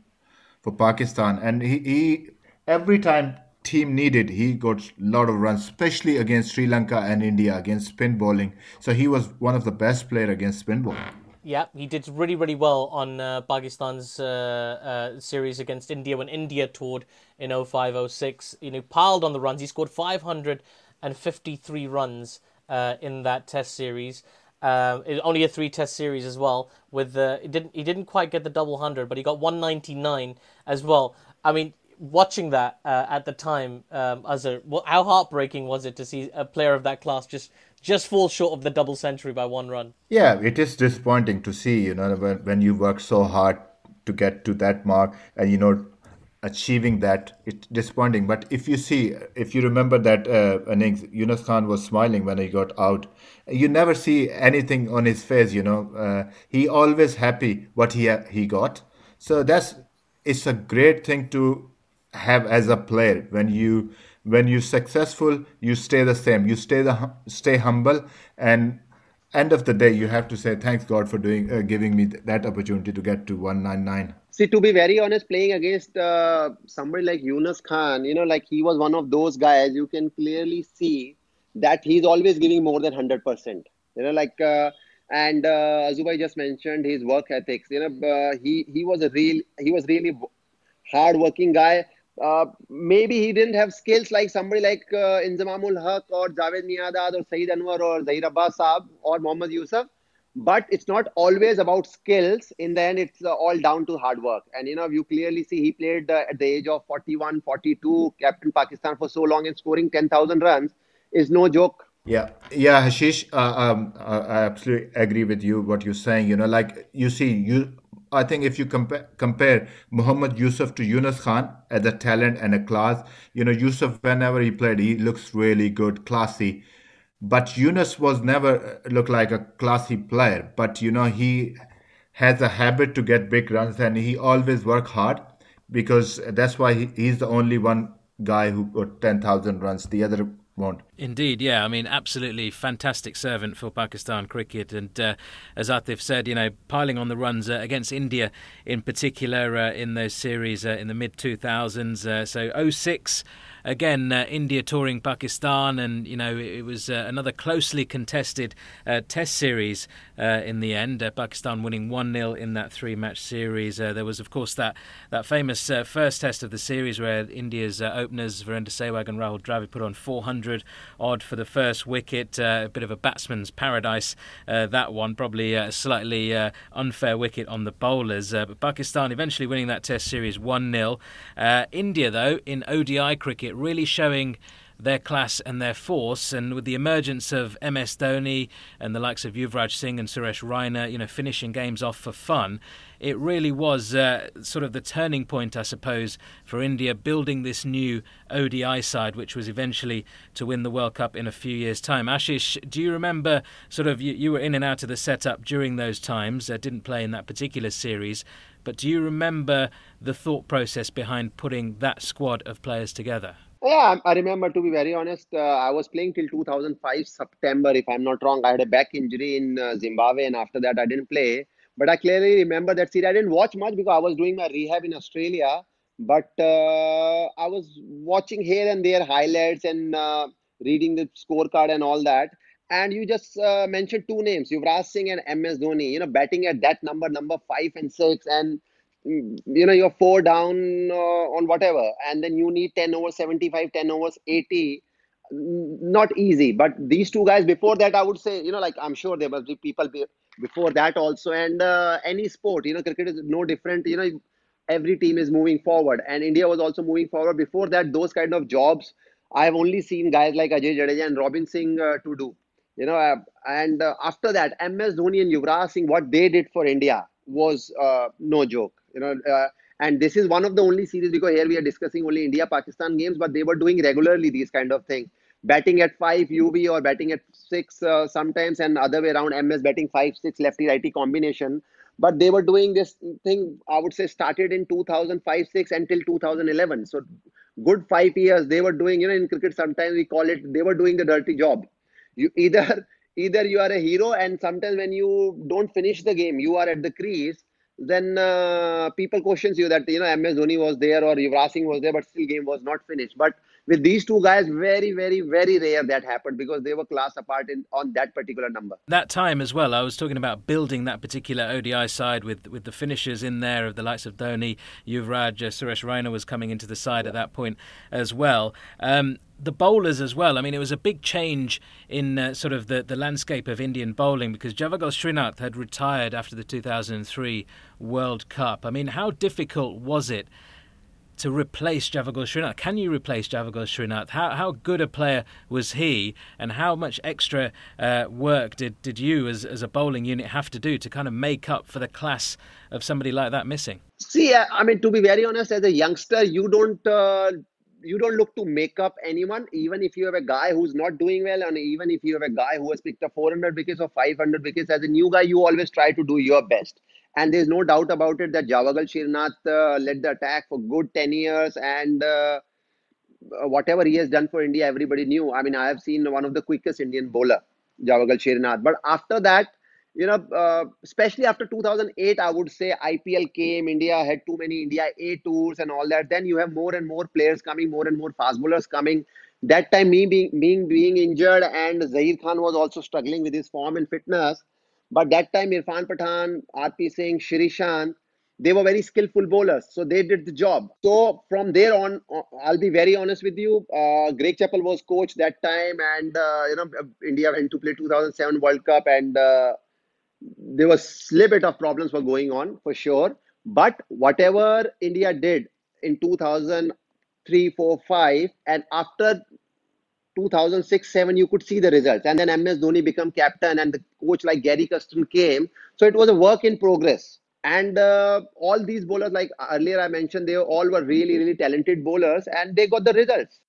for Pakistan. And he, he every time team needed, he got a lot of runs, especially against Sri Lanka and India, against spin bowling. So he was one of the best player against spin bowling.
Yeah, he did really, really well on uh, Pakistan's uh, uh, series against India when India toured in 05 06. You know, piled on the runs. He scored 553 runs uh, in that Test series. Um, only a three Test series as well. With the he didn't he didn't quite get the double hundred, but he got 199 as well. I mean, watching that uh, at the time, um, as a well, how heartbreaking was it to see a player of that class just just falls short of the double century by one run.
Yeah, it is disappointing to see, you know, when, when you work so hard to get to that mark and, you know, achieving that, it's disappointing. But if you see, if you remember that uh, innings, Yunus Khan was smiling when he got out. You never see anything on his face, you know. Uh, he always happy what he he got. So that's it's a great thing to have as a player when you when you're successful you stay the same. You stay the stay humble and end of the day you have to say thanks god for doing uh, giving me that opportunity to get to 199
see to be very honest playing against uh, somebody like yunus khan you know like he was one of those guys you can clearly see that he's always giving more than 100% you know like uh, and uh, Azubai just mentioned his work ethics. You know, uh, he he was a real he was really hard working guy uh, maybe he didn't have skills like somebody like uh, Inzamamul Haq or Javed Miandad or Saeed Anwar or Zaheer Abbas Saab or Mohammad Yusuf. But it's not always about skills. In the end, it's uh, all down to hard work. And, you know, you clearly see he played uh, at the age of 41, 42, captain Pakistan for so long and scoring 10,000 runs is no joke.
Yeah, yeah, Ashish, uh, um, I absolutely agree with you what you're saying. You know, like you see, you I think if you compare compare Muhammad Yusuf to Yunus Khan as a talent and a class, you know, Yusuf whenever he played, he looks really good, classy. But Yunus was never uh, looked like a classy player. But you know, he has a habit to get big runs and he always work hard because that's why he, he's the only one guy who got 10,000 runs. The other won't.
Indeed, yeah. I mean, absolutely fantastic servant for Pakistan cricket. And uh, as Aatif said, you know, piling on the runs uh, against India in particular uh, in those series uh, in the mid 2000s. Uh, so 06 again, uh, India touring Pakistan, and you know it, was uh, another closely contested uh, Test series uh, in the end. Uh, Pakistan winning one 0 in that three-match series. there was, of course, that that famous first Test of the series where India's openers Virender Sehwag and Rahul Dravid put on 400 odd for the first wicket. a bit of a batsman's paradise that one, probably a slightly unfair wicket on the bowlers. but Pakistan eventually winning that Test series one 0 India, though, in ODI cricket really showing their class and their force. And with the emergence of MS Dhoni and the likes of Yuvraj Singh and Suresh Raina, you know, finishing games off for fun, it really was uh, sort of the turning point, I suppose, for India building this new ODI side, which was eventually to win the World Cup in a few years' time. Ashish, do you remember sort of you, you were in and out of the setup during those times? Uh, didn't play in that particular series. But do you remember the thought process behind putting that squad of players together?
Yeah, I remember to be very honest, uh, I was playing till 2005 September, if I'm not wrong. I had a back injury in uh, Zimbabwe, and after that, I didn't play. But I clearly remember that series. I didn't watch much because I was doing my rehab in Australia. But uh, I was watching here and there highlights and uh, reading the scorecard and all that. And you just uh, mentioned two names, Yuvraj Singh and MS Dhoni. You know, batting at that number, number five and six, and you know you're four down uh, on whatever and then you need 10 over 75 10 overs 80 not easy but these two guys before that i would say you know like i'm sure there must be people before that also and uh, any sport you know cricket is no different you know every team is moving forward and india was also moving forward. Before that those kind of jobs i've only seen guys like ajay jadeja and robin singh uh, to do you know uh, and uh, after that ms dhoni and yuvraj singh what they did for india was uh, no joke you know uh, and this is one of the only series because here we are discussing only india pakistan games but they were doing regularly these kind of things. Batting at 5 uv or batting at 6 uh, sometimes and other way around ms batting 5 6 lefty righty combination. But they were doing this thing i would say started in 2005 6 until 2011 so good 5 years they were doing you know in cricket sometimes we call it they were doing the dirty job. You either *laughs* either you are a hero and sometimes when you don't finish the game you are at the crease then uh, people questions you that you know MS Dhoni was there or Yuvraj Singh was there, but still game was not finished. But with these two guys, very, very, very rare that happened because they were class apart in on that particular number.
That time as well, I was talking about building that particular ODI side with with the finishers in there of the likes of Dhoni, Yuvraj, uh, Suresh Raina was coming into the side yeah. at that point as well. Um, the bowlers as well. I mean, it was a big change in uh, sort of the, the landscape of Indian bowling because Javagal Srinath had retired after the 2003 World Cup. I mean, how difficult was it to replace Javagal Srinath? Can you replace Javagal Srinath? How, how good a player was he, and how much extra uh, work did, did you, as, as a bowling unit, have to do to kind of make up for the class of somebody like that missing?
See, I mean, to be very honest, as a youngster, you don't. Uh you don't look to make up anyone, even if you have a guy who's not doing well, and even if you have a guy who has picked up 400 wickets or 500 wickets. As a new guy, you always try to do your best. And there's no doubt about it that Javagal Srinath uh, led the attack for good 10 years, and uh, whatever he has done for India, everybody knew. I mean, I have seen one of the quickest Indian bowler, Javagal Srinath. But after that, you know, uh, especially after 2008, I would say IPL came, India had too many India A tours and all that. Then you have more and more players coming, more and more fast bowlers coming. That time, me being being being injured, and Zaheer Khan was also struggling with his form and fitness. But that time, Irfan Pathan, RP Singh, Shree they were very skillful bowlers, so they did the job. So from there on, uh, I'll be very honest with you. Uh, Greg Chappell was coach that time, and uh, you know India went to play 2007 World Cup, and uh, there was a little bit of problems were going on for sure. But whatever India did in 2003, 4, 5, and after 2006, 7, you could see the results. And then MS Dhoni became captain, and the coach like Gary Kirsten came. So it was a work in progress. And uh, all these bowlers, like earlier I mentioned, they all were really, really talented bowlers, and they got the results.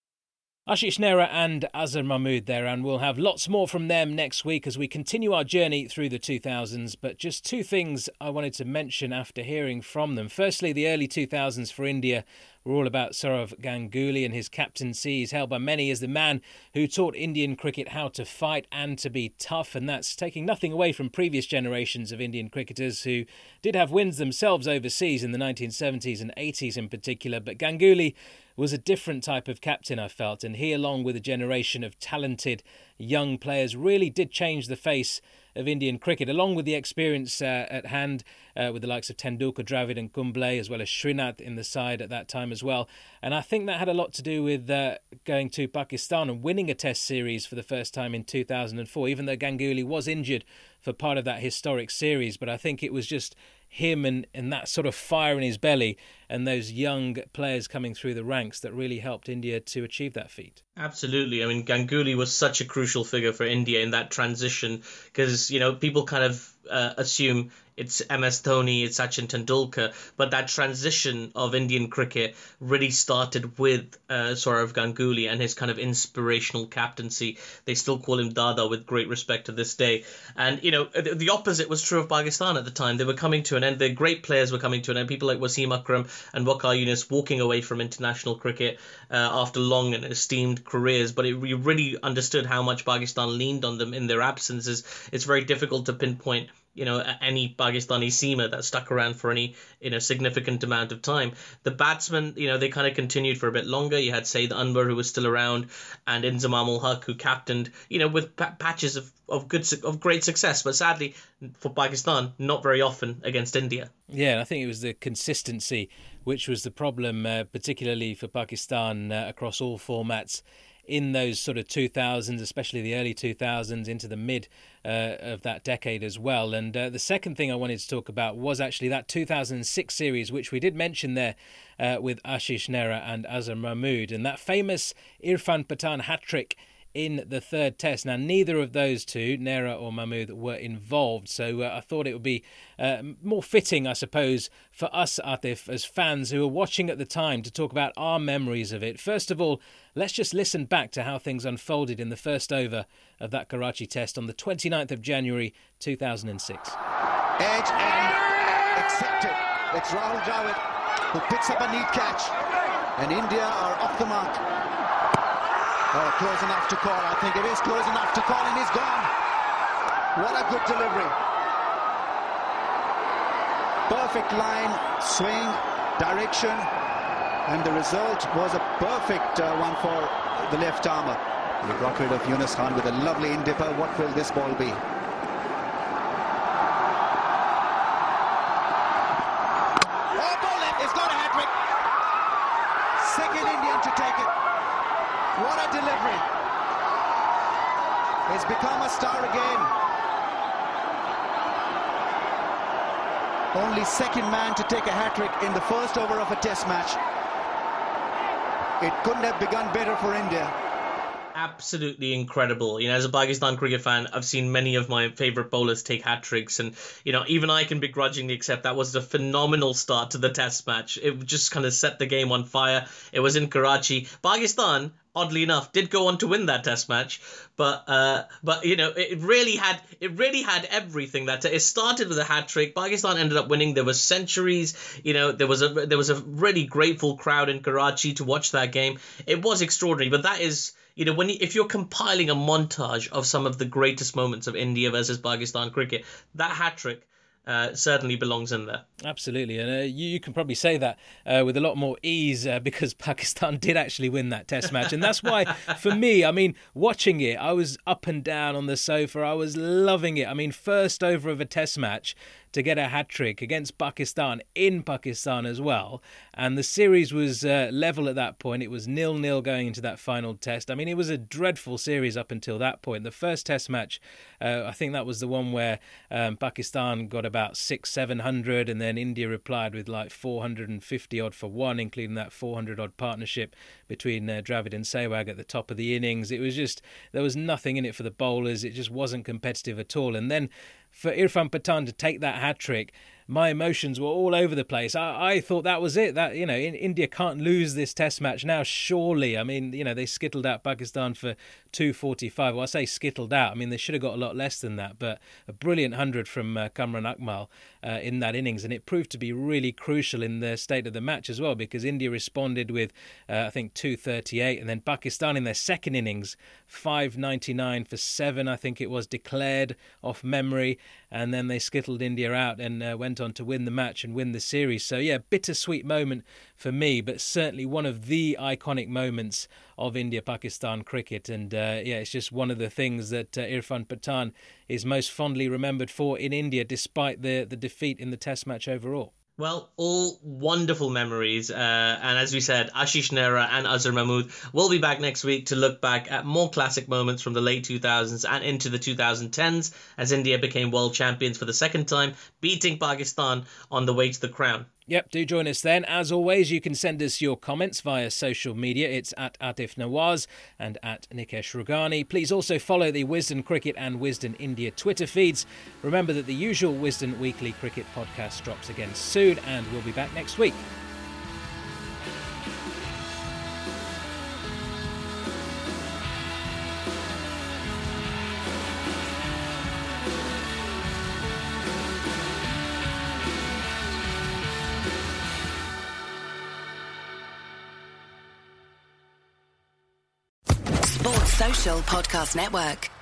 Ashish Nehra and Azhar Mahmood there, and we'll have lots more from them next week as we continue our journey through the 2000s. But just two things I wanted to mention after hearing from them. Firstly, the early 2000s for India were all about Sourav Ganguly and his captaincy. He's held by many as the man who taught Indian cricket how to fight and to be tough, and that's taking nothing away from previous generations of Indian cricketers who did have wins themselves overseas in the 1970s and 80s in particular. But Ganguly was a different type of captain, I felt, and he, along with a generation of talented young players, really did change the face of Indian cricket, along with the experience uh, at hand uh, with the likes of Tendulkar, Dravid, and Kumble, as well as Srinath in the side at that time as well. And I think that had a lot to do with uh, going to Pakistan and winning a Test series for the first time in 2004, even though Ganguly was injured for part of that historic series. But I think it was just him and, and that sort of fire in his belly and those young players coming through the ranks that really helped India to achieve that feat.
Absolutely. I mean, Ganguly was such a crucial figure for India in that transition because, you know, people kind of uh, assume it's MS Dhoni, it's Sachin Tendulkar, but that transition of Indian cricket really started with uh, Sourav Ganguly and his kind of inspirational captaincy. They still call him Dada with great respect to this day. And, you know, the, the opposite was true of Pakistan at the time. They were coming to an end. Their great players were coming to an end. People like Wasim Akram and Waqar Younis walking away from international cricket uh, after long and esteemed careers. But it, we really understood how much Pakistan leaned on them in their absences. It's very difficult to pinpoint you know any Pakistani seamer that stuck around for any you know significant amount of time. The batsmen, you know, they kind of continued for a bit longer. You had Saeed Anwar who was still around, and Inzamam ul Haq who captained, you know, with p- patches of of good of great success. But sadly for Pakistan, not very often against India.
Yeah, I think it was the consistency which was the problem, uh, particularly for Pakistan uh, across all formats in those sort of 2000s, especially the early 2000s into the mid uh, of that decade as well. And uh, the second thing I wanted to talk about was actually that 2006 series, which we did mention there uh, with Ashish Nehra and Azhar Mahmood, and that famous Irfan Pathan hat trick in the third test. Now, neither of those two, Nehra or Mahmood, were involved, so uh, I thought it would be uh, more fitting, I suppose, for us, Aatif, as fans who were watching at the time to talk about our memories of it. First of all, let's just listen back to how things unfolded in the first over of that Karachi test on the 29th of January 2006.
Edge and accepted. It's Rahul Dravid who picks up a neat catch. And India are off the mark. Oh, close enough to call. I think it is close enough to call, and he's gone. What a good delivery. Perfect line, swing, direction, and the result was a perfect uh, one for the left armer. We got rid of Yunus Khan with a lovely in-dipper. What will this ball be? Oh, ball left. It's got a hat-trick. Second Indian to take it. What delivery. He's become a star again. Only second man to take a hat-trick in the first over of a test match. It couldn't have begun better for India
absolutely incredible. You know, as a Pakistan cricket fan, I've seen many of my favourite bowlers take hat tricks, and you know, even I can begrudgingly accept that was a phenomenal start to the Test match. It just kind of set the game on fire. It was in Karachi. Pakistan, oddly enough, did go on to win that Test match, but uh, but you know, it really had it really had everything. That it started with a hat trick. Pakistan ended up winning. There were centuries. You know, there was a there was a really grateful crowd in Karachi to watch that game. It was extraordinary, but that is you know, when you, if you're compiling a montage of some of the greatest moments of India versus Pakistan cricket, that hat trick uh, certainly belongs in there.
Absolutely, and uh, you, you, can probably say that uh, with a lot more ease uh, because *laughs* Pakistan did actually win that Test match, and that's why, *laughs* for me, I mean, watching it, I was up and down on the sofa. I was loving it. I mean, first over of a Test match to get a hat trick against Pakistan in Pakistan as well. And the series was uh, level at that point. It was nil nil going into that final test. I mean, it was a dreadful series up until that point. The first test match, uh, I think that was the one where um, Pakistan got about six, seven hundred, and then India replied with like 450 odd for one, including that 400 odd partnership between uh, Dravid and Sehwag at the top of the innings. It was just, there was nothing in it for the bowlers. It just wasn't competitive at all. And then for Irfan Pathan to take that hat trick my emotions were all over the place. I, I thought that was it. That you know, in, India can't lose this Test match now. Surely, I mean, you know, they skittled out Pakistan for two forty five. Well, I say skittled out. I mean, they should have got a lot less than that. But a brilliant hundred from uh, Kamran Akmal uh, in that innings, and it proved to be really crucial in the state of the match as well because India responded with uh, I think two thirty eight, and then Pakistan in their second innings five ninety nine for seven. I think it was declared off memory, and then they skittled India out and uh, went on to win the match and win the series. So, yeah, bittersweet moment for me, but certainly one of the iconic moments of India Pakistan cricket. And uh, yeah, it's just one of the things that uh, Irfan Pathan is most fondly remembered for in India, despite the, the defeat in the Test match overall.
Well, all wonderful memories. Uh, and as we said, Ashish Nehra and Azhar Mahmood will be back next week to look back at more classic moments from the late 2000s and into the 2010s as India became world champions for the second time, beating Pakistan on the way to the crown.
Yep, do join us then. As always, you can send us your comments via social media. It's at Aatif Nawaz and at Nikesh Rughani. Please also follow the Wisden Cricket and Wisden India Twitter feeds. Remember that the usual Wisden Weekly Cricket podcast drops again soon, and we'll be back next week.
Podcast Network.